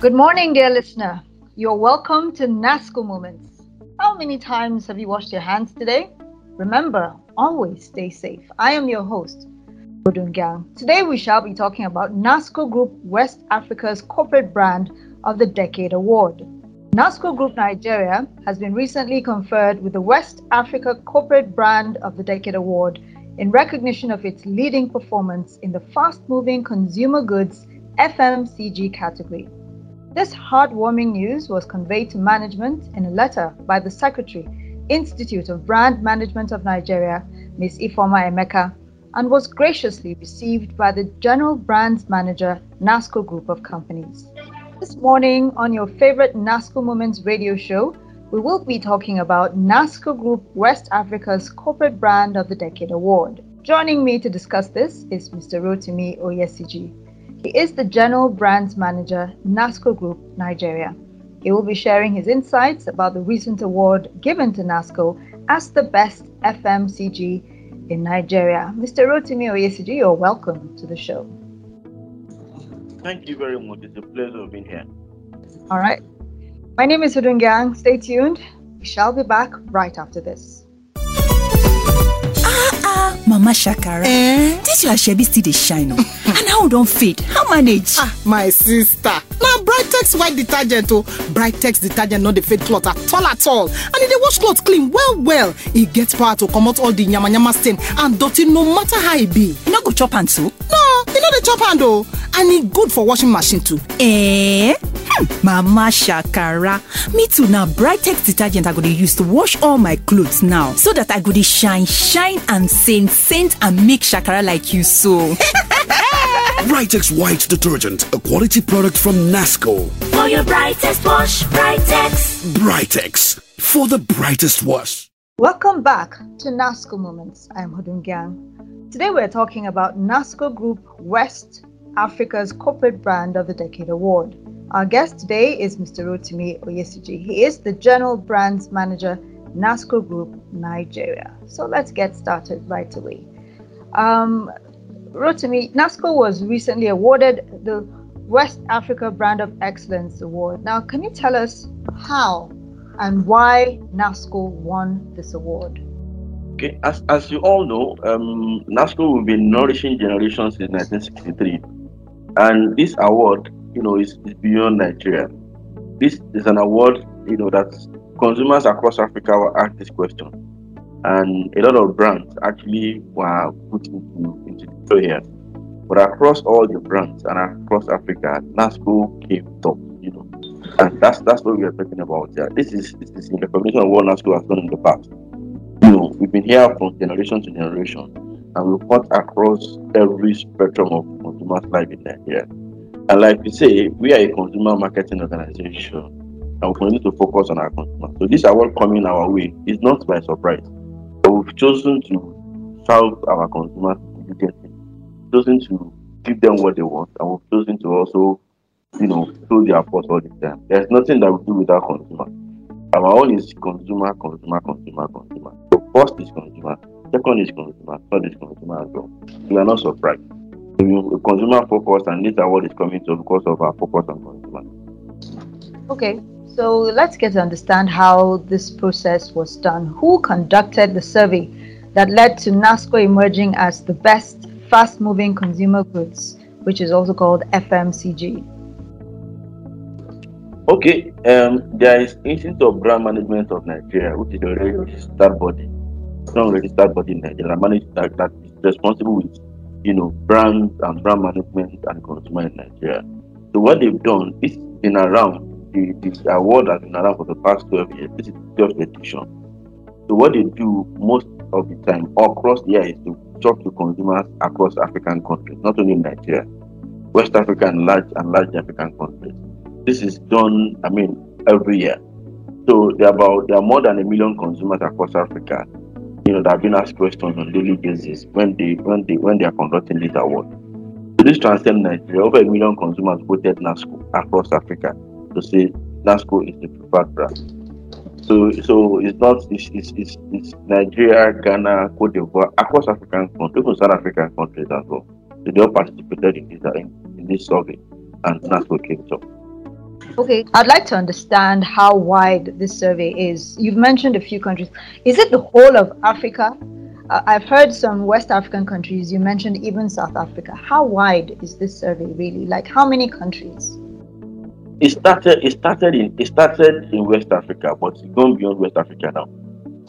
Good morning, dear listener. You're welcome to NASCO Moments. How many times have you washed your hands today? Remember, always stay safe. I am your host, Odungang. Today we shall be talking about NASCO Group West Africa's Corporate Brand of the Decade Award. NASCO Group Nigeria has been recently conferred with the West Africa Corporate Brand of the Decade Award in recognition of its leading performance in the fast moving consumer goods FMCG category. This heartwarming news was conveyed to management in a letter by the Secretary, Institute of Brand Management of Nigeria, Ms. Ifeoma Emeka, and was graciously received by the General Brands Manager, NASCO Group of Companies. This morning on your favorite NASCO Moments radio show, we will be talking about NASCO Group West Africa's Corporate Brand of the Decade Award. Joining me to discuss this is Mr. Rotimi Oyesiji. He is the General Brands Manager, NASCO Group, Nigeria. He will be sharing his insights about the recent award given to NASCO as the best FMCG in Nigeria. Mr. Rotimi Oyesiji, you're welcome to the show. Thank you very much. It's a pleasure of being here. All right. My name is Hudungang. Stay tuned. We shall be back right after this. ah ah, mama shakara Eh? dis your asoebi still dey shine o and how don fade how manage. ah my sister. Na britex white detergent o britex detergent no dey fade cloth at all at all. And e dey wash cloth clean well well e get power to comot all the yamayama stain and dirty no matter how e be. You no go chop am so. no e no dey chop hand o and e good for washing machine too. Eh? Hmm, mama shakara. Me too na britex detergent i go dey use to wash all my clothes now. So that i go dey shine shine and saint saint and make shakara like you so. Britex White Detergent, a quality product from Nasco. For your brightest wash, Brightex. Britex, for the brightest wash. Welcome back to NASCO Moments. I'm Hudungang. Today we're talking about NASCO Group West Africa's Corporate Brand of the Decade Award. Our guest today is Mr. Rotimi Oyesiji. He is the General Brands Manager, NASCO Group Nigeria. So let's get started right away. Um, Rotimi, NASCO was recently awarded the West Africa Brand of Excellence Award. Now, can you tell us how and why NASCO won this award? Okay, as, as you all know, um, NASCO will be nourishing generations since 1963, and this award, you know, is, is beyond Nigeria. This is an award, you know, that consumers across Africa were asked this question, and a lot of brands actually were put into into the show here. But across all the brands and across Africa, NASCO came top, you know, and that's that's what we are talking about here. This is this is in recognition of what NASCO has done in the past you know, we've been here from generation to generation, and we've cut across every spectrum of consumers' life in Nigeria. And like we say, we are a consumer marketing organization, and we continue to focus on our consumers. So this award coming our way is not by surprise, we've chosen to serve our consumers diligently, chosen to give them what they want, and we've chosen to also, you know, show their force all the time. There's nothing that we do without consumers. Our own is consumer, consumer, consumer, consumer. So first is consumer, second is consumer, third is consumer as well. We are not surprised. We consumer focus and this award is coming to because of our focus on consumer. Okay, so let's get to understand how this process was done. Who conducted the survey that led to NASCO emerging as the best fast moving consumer goods, which is also called FMCG? Okay, um, there is Institute of Brand Management of Nigeria, which is a registered body, strong registered body in Nigeria, manage that, that is responsible with, you know, brands and brand management and consumer in Nigeria. So what they've done, it's been around. The, the award has been around for the past 12 years. This is the 12th edition. So what they do most of the time across the year is to talk to consumers across African countries, not only Nigeria, West Africa and large and large African countries. This is done, I mean, every year. So there are about there are more than a million consumers across Africa, you know, that have been asked questions on daily basis when they when they when they are conducting this award. So this transcends Nigeria. Over a million consumers voted NASCO across Africa to say NASCO is the preferred brand. So so it's not it's it's, it's, it's Nigeria, Ghana, Cote d'Ivoire, across African countries, even South African countries as well. So they all participated in this in, this survey and NASCO came top. Okay, I'd like to understand how wide this survey is. You've mentioned a few countries. Is it the whole of Africa? Uh, I've heard some West African countries. You mentioned even South Africa. How wide is this survey really? Like how many countries? It started. It started in. It started in West Africa, but it's gone beyond West Africa now.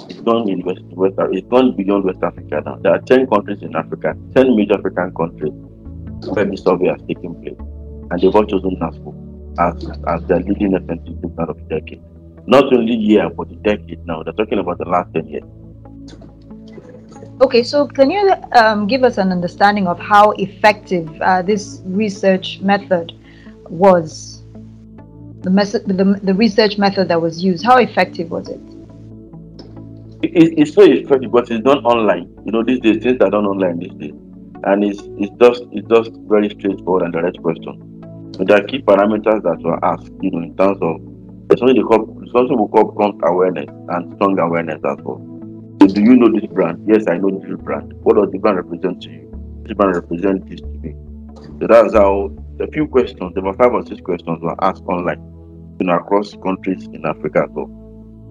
It's gone in West. West it's gone beyond West Africa now. There are ten countries in Africa, ten major African countries where the survey has taken place, and they've all chosen NASCO as as their leading FMCG brand of the decade. Not only year, but the decade now. They're talking about the last ten years. Okay, so can you um, give us an understanding of how effective uh, this research method was? The, method, the, the research method that was used, how effective was it? it, it's so effective, but it's done online. You know, these days things are done online these days, and it's it's just it's just very straightforward and direct question. So there are key parameters that were asked. You know, in terms of something they call something we call prompt awareness and strong awareness as well. So do you know this brand? Yes, I know this brand. What does the brand represent to you? This brand represents this to me. So that's how a few questions, there were five or six questions were asked online, across countries in Africa well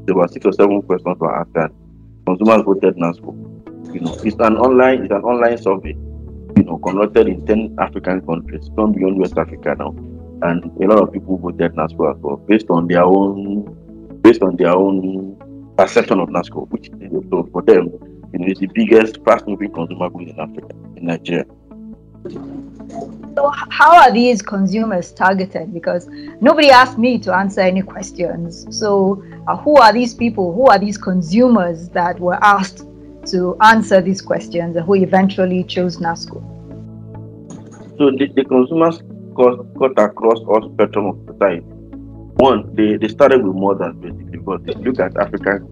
there were six or seven questions were asked and consumers voted NASCO. You know, it's an online, it's an online survey, you know, conducted in 10 African countries, some beyond West Africa now. And a lot of people voted NASCO as well, based on their own based on their own perception of NASCO, which so for them, you know, is the biggest fast moving consumer good in Africa, in Nigeria. So, how are these consumers targeted? Because nobody asked me to answer any questions. So, uh, who are these people? Who are these consumers that were asked to answer these questions and who eventually chose NASCO? So, the, the consumers cut, cut across all spectrum of society. One, they, they started with mothers basically, because they look at African,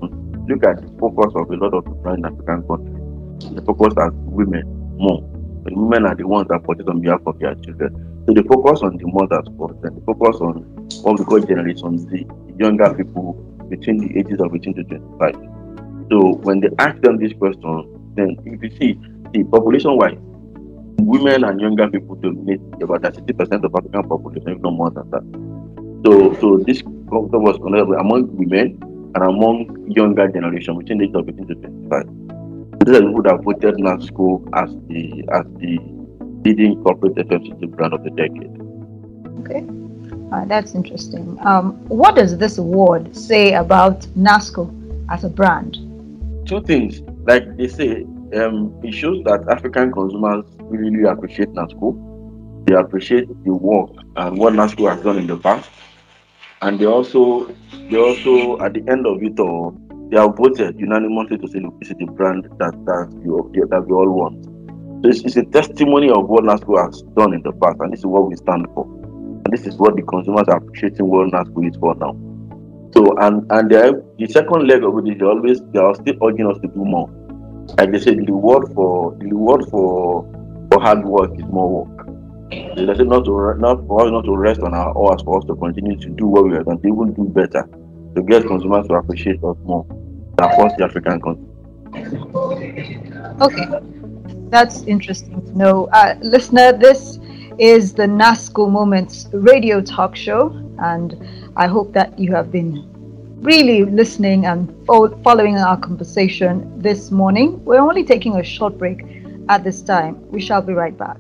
look at the focus of a lot of African countries. The focus as women more the women are the ones that purchase on behalf of their children. So they focus on the mothers first, and they focus on what we call Generation Z, younger people between the ages of 18 to 25. So when they ask them this question, then if you see, the population wise, women and younger people dominate about 60% of African population, if not more than that. So so this was conducted among women and among younger generation between the age of 18 to 25 are people that voted NASCO as the as the leading corporate FMCG brand of the decade. Okay. Uh, that's interesting. Um, what does this award say about NASCO as a brand? Two things. Like they say, um, it shows that African consumers really appreciate NASCO. They appreciate the work and what NASCO has done in the past. And they also, they also, at the end of it all, they have voted unanimously to say, look, this is the brand that that you that we all want. So it's, it's a testimony of what NASCO has done in the past, and this is what we stand for. And this is what the consumers are appreciating what NASCO is for now. So and and the, second leg of it is always they are still urging us to do more. Like they said, the reward for the reward for for hard work is more work. They say not to not for us not to rest on our oars, for us to continue to do what we are going to even do better to get consumers to appreciate us more across the African continent. Okay, that's interesting to know. Uh, listener, this is the NASCO Moments radio talk show, and I hope that you have been really listening and following our conversation this morning. We're only taking a short break at this time. We shall be right back.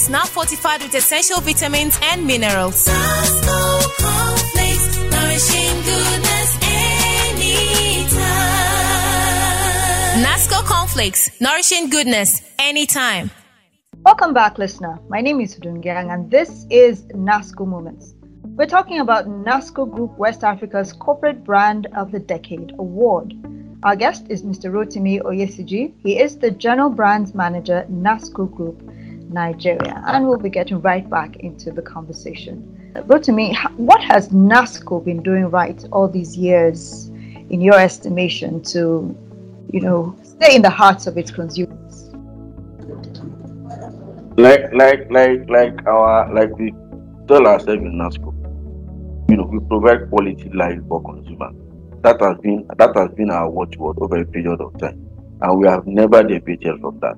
Cornflakes now fortified with essential vitamins and minerals. cornflakes, nourishing goodness anytime. Nasco cornflakes, nourishing goodness anytime. Welcome back, listener. My name is Hudungyang, and this is NASCO Moments. We're talking about NASCO Group West Africa's Corporate Brand of the Decade Award. Our guest is Mr. Rotimi Oyesiji. He is the General Brands Manager, NASCO Group. Nigeria. And we'll be getting right back into the conversation. But to me, what has NASCO been doing right all these years, in your estimation, to, you know, stay in the hearts of its consumers? Like, like, like, like our, like we tell ourselves in NASCO, you know, we provide quality life for consumers. That has been that has been our watchword over a period of time, and we have never deviated from that.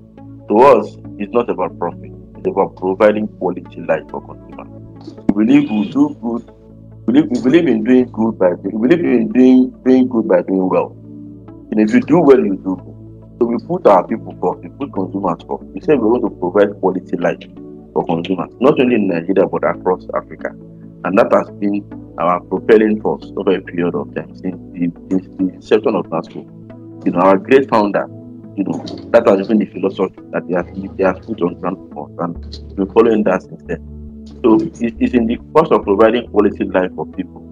To us, it's not about profit; it's about providing quality life for consumers. We believe we do good. We believe, we believe in doing good by we believe in doing doing good by doing well. And if you do well, you do good. So we put our people first, we put consumers first. We say we want to provide quality life for consumers, not only in Nigeria but across Africa. And that has been our propelling force over a period of time since the, since the inception of NASCO. You know, our great founder, you know, that has been the philosophy that they have, he has put on ground for us, and we're following that since then. So it, it's in the course of providing quality life for people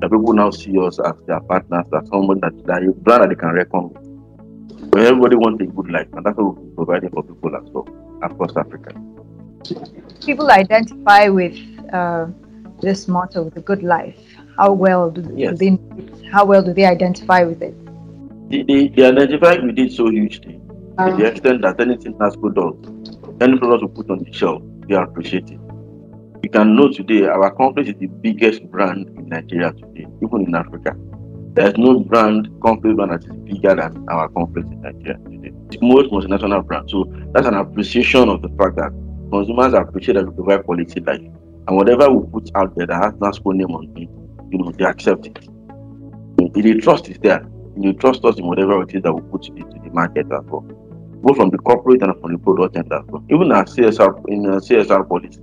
that people now see us as their partners, as someone that, that a brand that they can reckon with. So everybody wants a good life, and that's what we're providing for people as well across Africa. People identify with uh, this motto, the good life. How well do, Yes. do they how well do they identify with it? They, they, they identify with it so hugely to the ah. extent that anything NASCO does, any product we put on the shelf, they appreciate it. You can know today our company is the biggest brand in Nigeria today, even in Africa. There's no brand, company brand that is bigger than our company in Nigeria today. It's most multinational brand. So that's an appreciation of the fact that consumers appreciate that we provide quality life. And whatever we put out there that has NASCO name on it, you know, they accept it. The, the trust is there. You trust us in whatever it is that we put into the market as well. Both from the corporate and from the product end as well. Even our CSR in uh, CSR policy.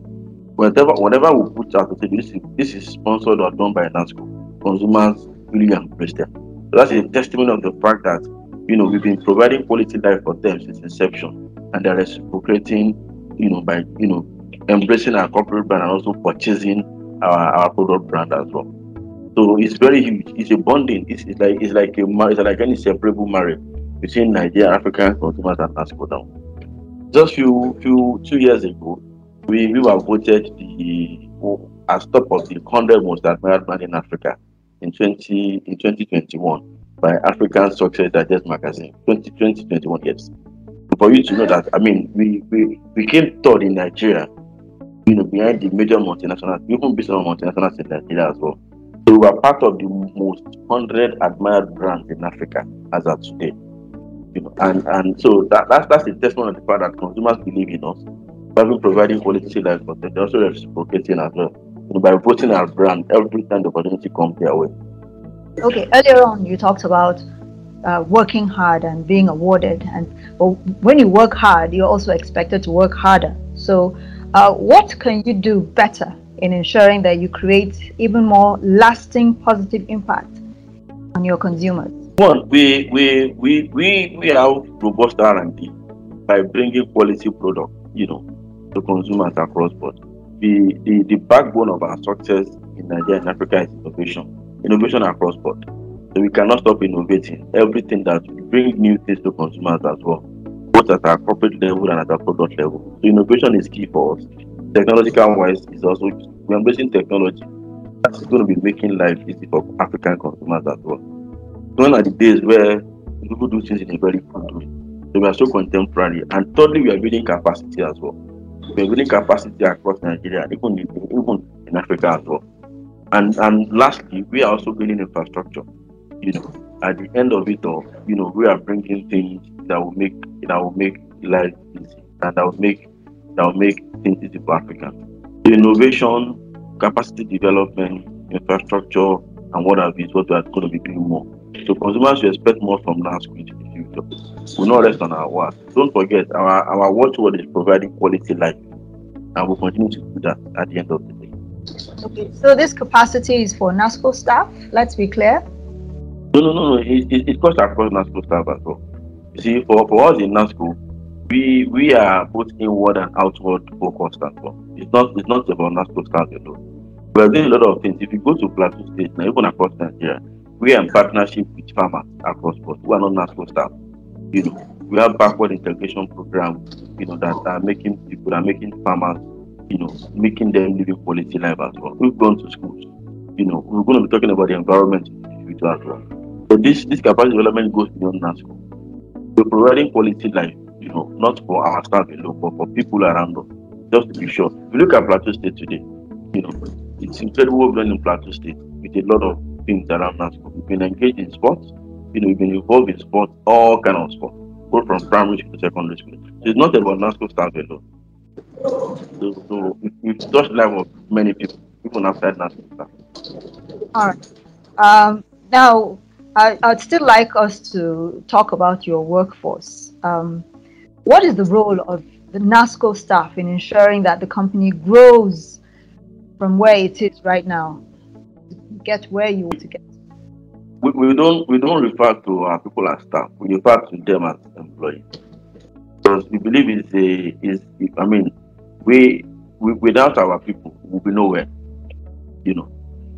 Whatever whatever we put out, this is this is sponsored or done by NASCO. Consumers really embrace them. So that's a testimony of the fact that you know we've been providing quality life for them since inception, and they're reciprocating, you know, by you know embracing our corporate brand and also purchasing our, our product brand as well. So it's very huge. It's a bonding. It's, it's like it's like a it's like any separable marriage between Nigeria, African consumers, and NASCO now. Just few few two years ago, we, we were voted the as top of the 100 most admired man in Africa in 20 in 2021 by African Success Digest magazine. 2020 21 yes. For you to know that, I mean, we we, we came third in Nigeria, you know, behind the major multinationals, even business multinationals in Nigeria as well. So we are part of the most 100 admired brands in Africa as of today. You know, and, and so that, that's that's a testimony of the fact that consumers believe in us. By providing quality life for they're also reciprocating as well. You know, by voting our brand every time the opportunity comes their way. Okay, earlier on you talked about uh, working hard and being awarded, and when you work hard, you're also expected to work harder. So, uh, what can you do better in ensuring that you create even more lasting positive impact on your consumers? One, we we we we we have robust R and D by bringing quality product, you know, to consumers across board. The, the the backbone of our success in Nigeria and Africa is innovation, innovation across board. So we cannot stop innovating. Everything that we bring new things to consumers as well, both at our corporate level and at our product level. So innovation is key for us. Technological wise, is also we're embracing technology. That's going to be making life easy for African consumers as well. Gone are the days where people do things in a very good way. So we are so contemporary. And thirdly, we are building capacity as well. We are building capacity across Nigeria, even in, even in Africa as well. And and lastly, we are also building infrastructure. You know, at the end of it all, you know, we are bringing things that will make that will make life easy and that will make that will make things easy for Africans. So innovation, capacity development, infrastructure, and what have is what we are going to be doing more. So consumers should expect more from NASCO in the future. We'll not rest on our work. Don't forget, our, our watchword is providing quality life. And we'll continue to do that at the end of the day. Okay, so this capacity is for NASCO staff. Let's be clear. No, no, no, no. It, it, it across NASCO staff as well. You see, for, for us in NASCO, we we are both inward and outward focused as well. It's not it's not about NASCO staff alone. We are doing a lot of things. If you go to Plateau State now, even across Nigeria, we are in partnership with farmers across board who are not NASCO staff. You know, we have backward integration programs, you know, that are making people are making farmers you know, making them live a quality life as well. We've gone to schools, you know, we're going to be talking about the environment in the future as well. So this this capacity development goes beyond NASCO. We're providing quality life, you know, not for our staff alone, but for people around us. Just to be sure. If you look at Plateau State today, you know, it's incredible what we've in Plateau State with a lot of things around NASCO. We've been engaged in sports, you know, we've been involved in sports, all kind of sports, both from primary school to secondary school. So it's not about NASCO staff alone. So, so we- we've touched the life of many people, even outside NASCO staff. All right. Um, now, I, I'd still like us to talk about your workforce. Um, what is the role of the NASCO staff in ensuring that the company grows from where it is right now to get where you want to get? we, we don't we don't refer to our people as staff. We refer to them as employees because we believe it's a is I mean we, we without our people we'll be nowhere. You know,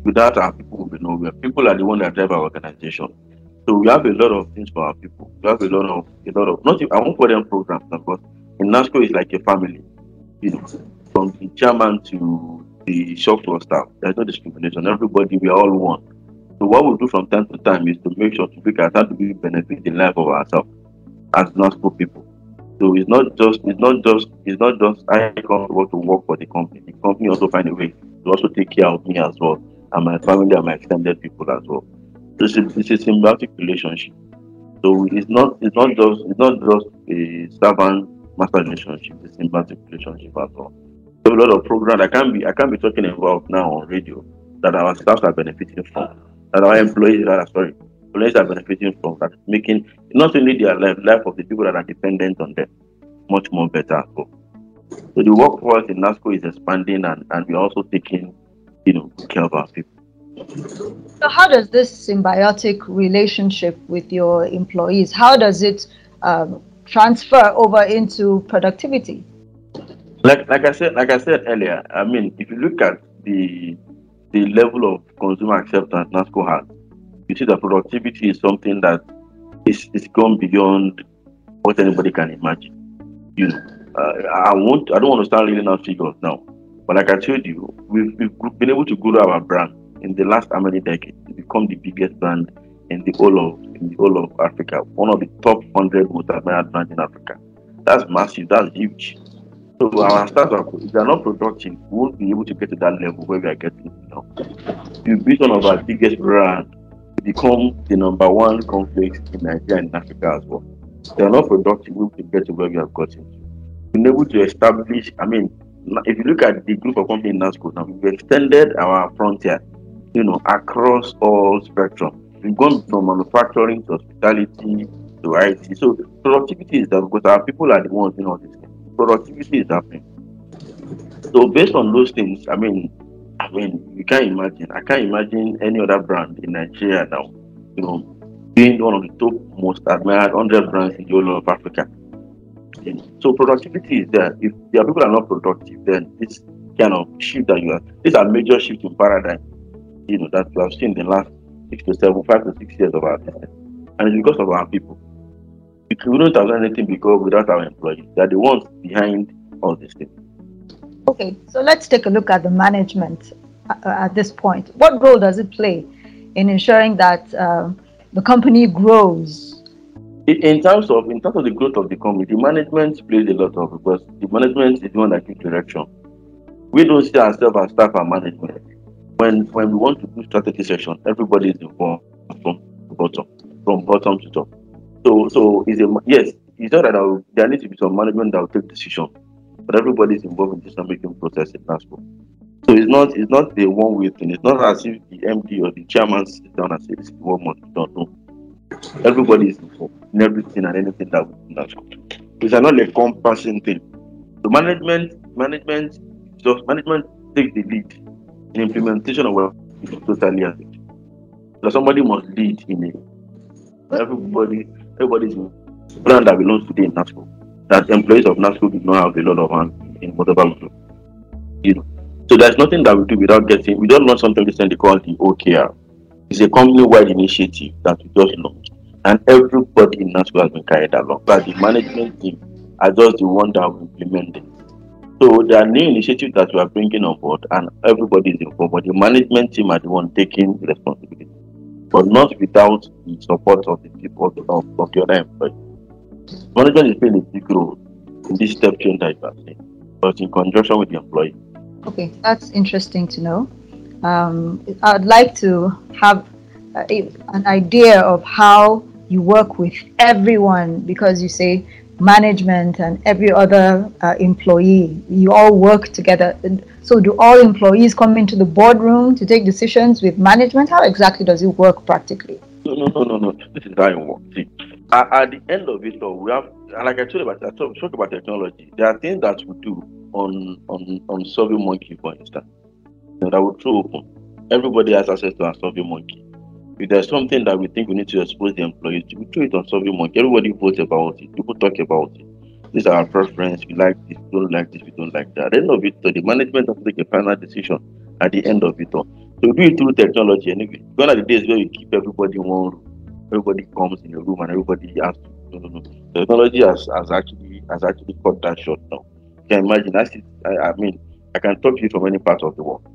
without our people we'll be nowhere. People are the one that drive our organization. So we have a lot of things for our people. We have a lot of a lot of not I won't call them programs, but in NASCO it's like a family. You know, from the chairman to the shop floor staff. There's no discrimination. Everybody we are all one. So what we do from time to time is to make sure to look at how do we benefit the life of ourselves as NASCO people. So it's not just it's not just it's not just I come to to work for the company. The company also find a way to also take care of me as well and my family and my extended people as well. So it's a, it's a symbiotic relationship. So it's not it's not just it's not just a servant master relationship, it's a symbiotic relationship as well. So a lot of programs I can't be I can't be talking about now on radio that our staff are benefiting from, that our employees are sorry, employees are benefiting from that making not only their life, life of the people that are dependent on them much more better well. So the workforce in NASCO is expanding and, and we're also taking, you know, care of our people. So, how does this symbiotic relationship with your employees? How does it um, transfer over into productivity? Like like I said like I said earlier, I mean if you look at the the level of consumer acceptance NASCO has, you see that productivity is something that is, is gone beyond what anybody can imagine. You know, uh, I won't I don't want to start reading out figures now, but like I told you, we've, we've been able to grow our brand in the last how many decades to become the biggest brand in the whole of in the whole of Africa, one of the top hundred most admired brands in Africa. That's massive. That's huge. So our are if they are not productive, we won't be able to get to that level where we are getting now. You beat one of our biggest brands, become the number one cornflake in Nigeria and Africa as well. They are not productive, we will get to where we have gotten. Been able to establish, I mean, if you look at the group of companies in NASCO now, we've extended our frontier, you know, across all spectrum. We've gone from manufacturing to hospitality to IT. So productivity is there because our people are the ones all these things. Productivity is happening. So based on those things, I mean, I mean, you can't imagine. I can't imagine any other brand in Nigeria now, you know, being one of the top most admired hundred brands in the whole of Africa. You know, So productivity is there. If your people are not productive, then this kind of shift that you are, these are major shifts in paradigm, you know, that we have seen in the last six to seven, five to six years of our business. And it's because of our people. We couldn't have done anything because without our employees. They're the ones behind all these things. Okay, so let's take a look at the management uh, at this point. What role does it play in ensuring that um, the company grows? In, in terms of in terms of the growth of the company, the management plays a lot of because the management is the one that gives direction. We don't see ourselves as staff and management. When when we want to do strategy session, everybody is involved from bottom, from bottom to top. So so is a yes, it's not that will- there needs to be some management that will take decision, but everybody is involved in decision making process in NASCO. So it's not it's not the one way thing. It's not as if the MD or the chairman sits down and says be done. No. Everybody is involved in everything and anything that we do in NASCO. It's not a compassing thing. The management management just management takes the lead in implementation of what is totally agree. So somebody must lead in it. Everybody everybody's in brand that belongs to the NASCO. That employees of NASCO do not have a lot of hand in whatever we do. You know. So there's nothing that we do without getting we don't launch something recently called the OKR. It's a company-wide initiative that we just launched. And everybody in NASCO has been carried along. But the management team are just the one that will implement it. So there are new initiatives that we are bringing on board, and everybody is involved. But the management team are the one taking responsibility, but not without the support of the people of, of, the other employees. Management is playing a big role in this step change that you are seeing, but in conjunction with the employee. Okay, that's interesting to know. Um, I'd like to have uh, a, an idea of how you work with everyone because you say management and every other uh, employee, you all work together. So, do all employees come into the boardroom to take decisions with management? How exactly does it work practically? No, no, no, no, no. This is how it works. See, at, the end of it all, we have, like I told you about, I talk, talk about technology. There are things that we do on on on Survey Monkey, for instance, that we throw open. Everybody has access to our Survey Monkey. If there's something that we think we need to expose the employees to, we throw it on Survey Monkey. Everybody votes about it. People talk about it. This is our preference. We like this. We don't like this. We don't like that. At the end of it, so the management has to take a final decision. At the end of it all, so do it through technology anyway. Gone are the days where we keep everybody in one room. Everybody comes in a room and everybody has to. No, no, no. Technology has, has actually has actually cut that short now. You can imagine. I, I mean, I can talk to you from any part of the world.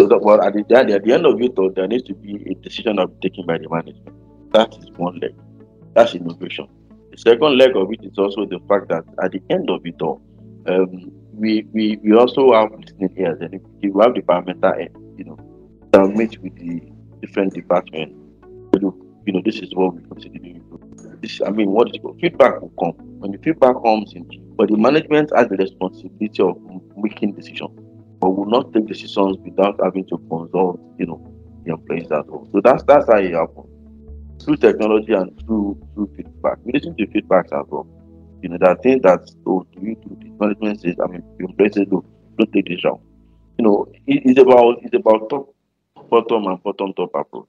So that, but at the, at the end of it, all, there needs to be a decision of taken by the management. That is one leg. That's innovation. The second leg of it is also the fact that at the end of it all, um, we, we we also have listening ears and we have departmental head, you know, that meet with the different departments. Look, you know, this is what we consider doing. This, I mean, what is feedback will come when the feedback comes in, but the management has the responsibility of making decisions but will not take decisions without having to consult, you know, the employees as well. So that's that's how it happens. Through technology and through through feedback. We listen to feedbacks as well. You know, there are things that oh do you do this management says, I mean employees say no, don't take this round. You know, it, it's about it's about top bottom and bottom top approach.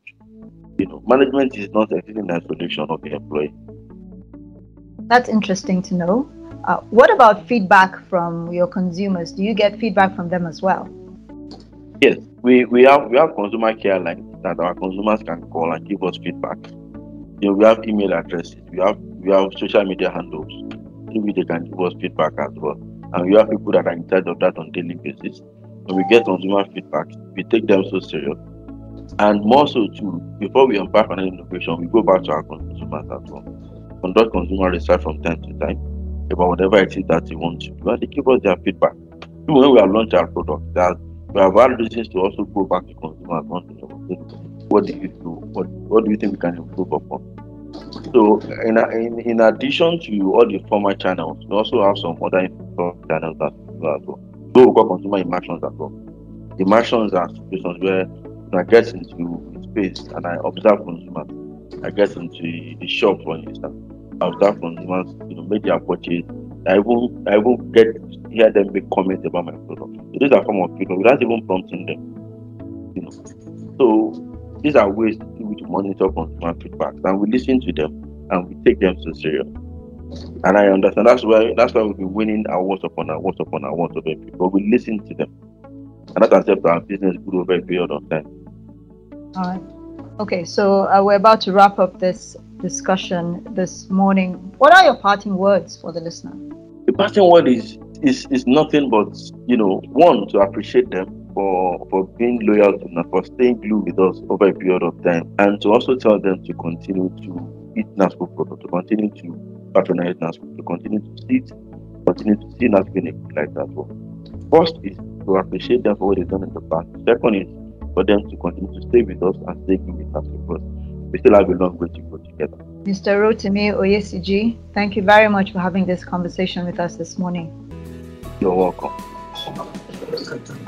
You know, management is not existing in isolation of the employee. That's interesting to know. Uh, what about feedback from your consumers? Do you get feedback from them as well? Yes, we, we have we have consumer care lines that our consumers can call and give us feedback. You know, we have email addresses, we have we have social media handles through which they can give us feedback as well. And we have people that are in charge of that on daily basis. When we get consumer feedback, we take them so serious. And more so too, before we embark on any innovation, we go back to our consumers as well. Conduct consumer research from time to time about whatever it is that they want to do. And they give us their feedback. Even when we have launched our product, that we have had reasons to also go back to consumers what do you do? What what do you think we can improve upon? So in, in in addition to all the former channels, we also have some other informal channels that we as well. So we call consumer immersions as well. Immersions are situations where I get into space and I observe consumers. I get into the shop for instance. I observe consumers, you know, make their purchase. I even I even get hear them make comments about my product. So these are form of feedback without even prompting them. You know. So these are ways to monitor consumer feedback and we listen to them and we take them so serious. And I understand that's why that's why we've been winning awards upon awards upon awards over people. But we listen to them. And that has helped our business grow over a period of time. All right. Okay, so uh, we're about to wrap up this discussion this morning. What are your parting words for the listener? The parting word is is is nothing but you know one to appreciate them for for being loyal to us, for staying glued with us over a period of time, and to also tell them to continue to eat NASCO product, to continue to patronize NASCO, to continue to see it, continue to see NASCO in a light as well. First is to appreciate them for what they've done in the past. Second is for them to continue to stay with us and stay glued with us because we still have a long way to go together. Mr. Rotimi Oyesiji, thank you very much for having this conversation with us this morning. You're welcome.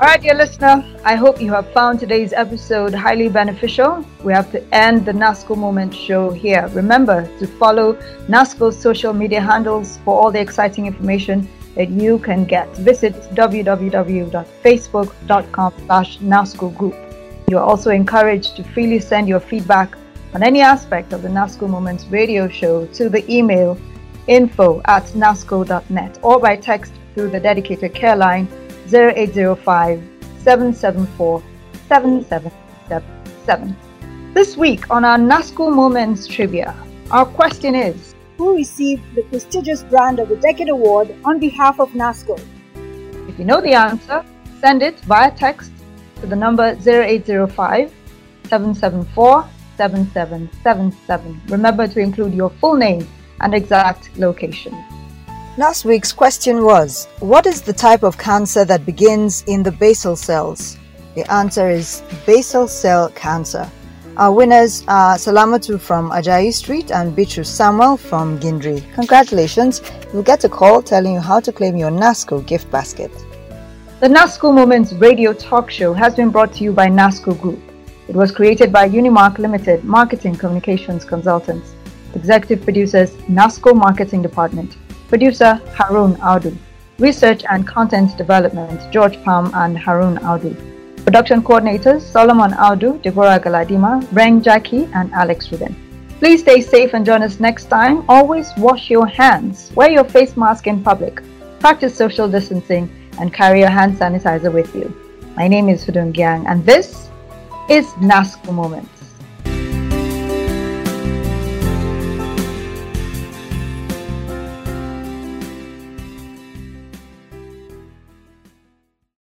All right, dear listener, I hope you have found today's episode highly beneficial. We have to end the NASCO Moment show here. Remember to follow NASCO's social media handles for all the exciting information that you can get. Visit www.facebook.com slash NASCO group. You are also encouraged to freely send your feedback on any aspect of the NASCO Moments radio show to the email info at nasco.net or by text through the dedicated care line 0805 774 7777. This week on our NASCO Moments trivia, our question is who received the prestigious Brand of the Decade award on behalf of NASCO. If you know the answer, send it via text to the number 0805 774 7777. Remember to include your full name and exact location. Last week's question was What is the type of cancer that begins in the basal cells? The answer is basal cell cancer. Our winners are Salamatu from Ajayi Street and Bichu Samuel from Gindiri. Congratulations! You'll get a call telling you how to claim your NASCO gift basket. The NASCO Moments radio talk show has been brought to you by NASCO Group. It was created by Unimark Limited Marketing Communications Consultants. Executive producers NASCO Marketing Department. Producer Harun Audu. Research and Content Development George Palm and Harun Audu. Production coordinators Solomon Audu, Deborah Galadima, Reng Jackie, and Alex Rubin. Please stay safe and join us next time. Always wash your hands, wear your face mask in public, practice social distancing, and carry your hand sanitizer with you. My name is Fudun Gyang, and this is NASCO Moments.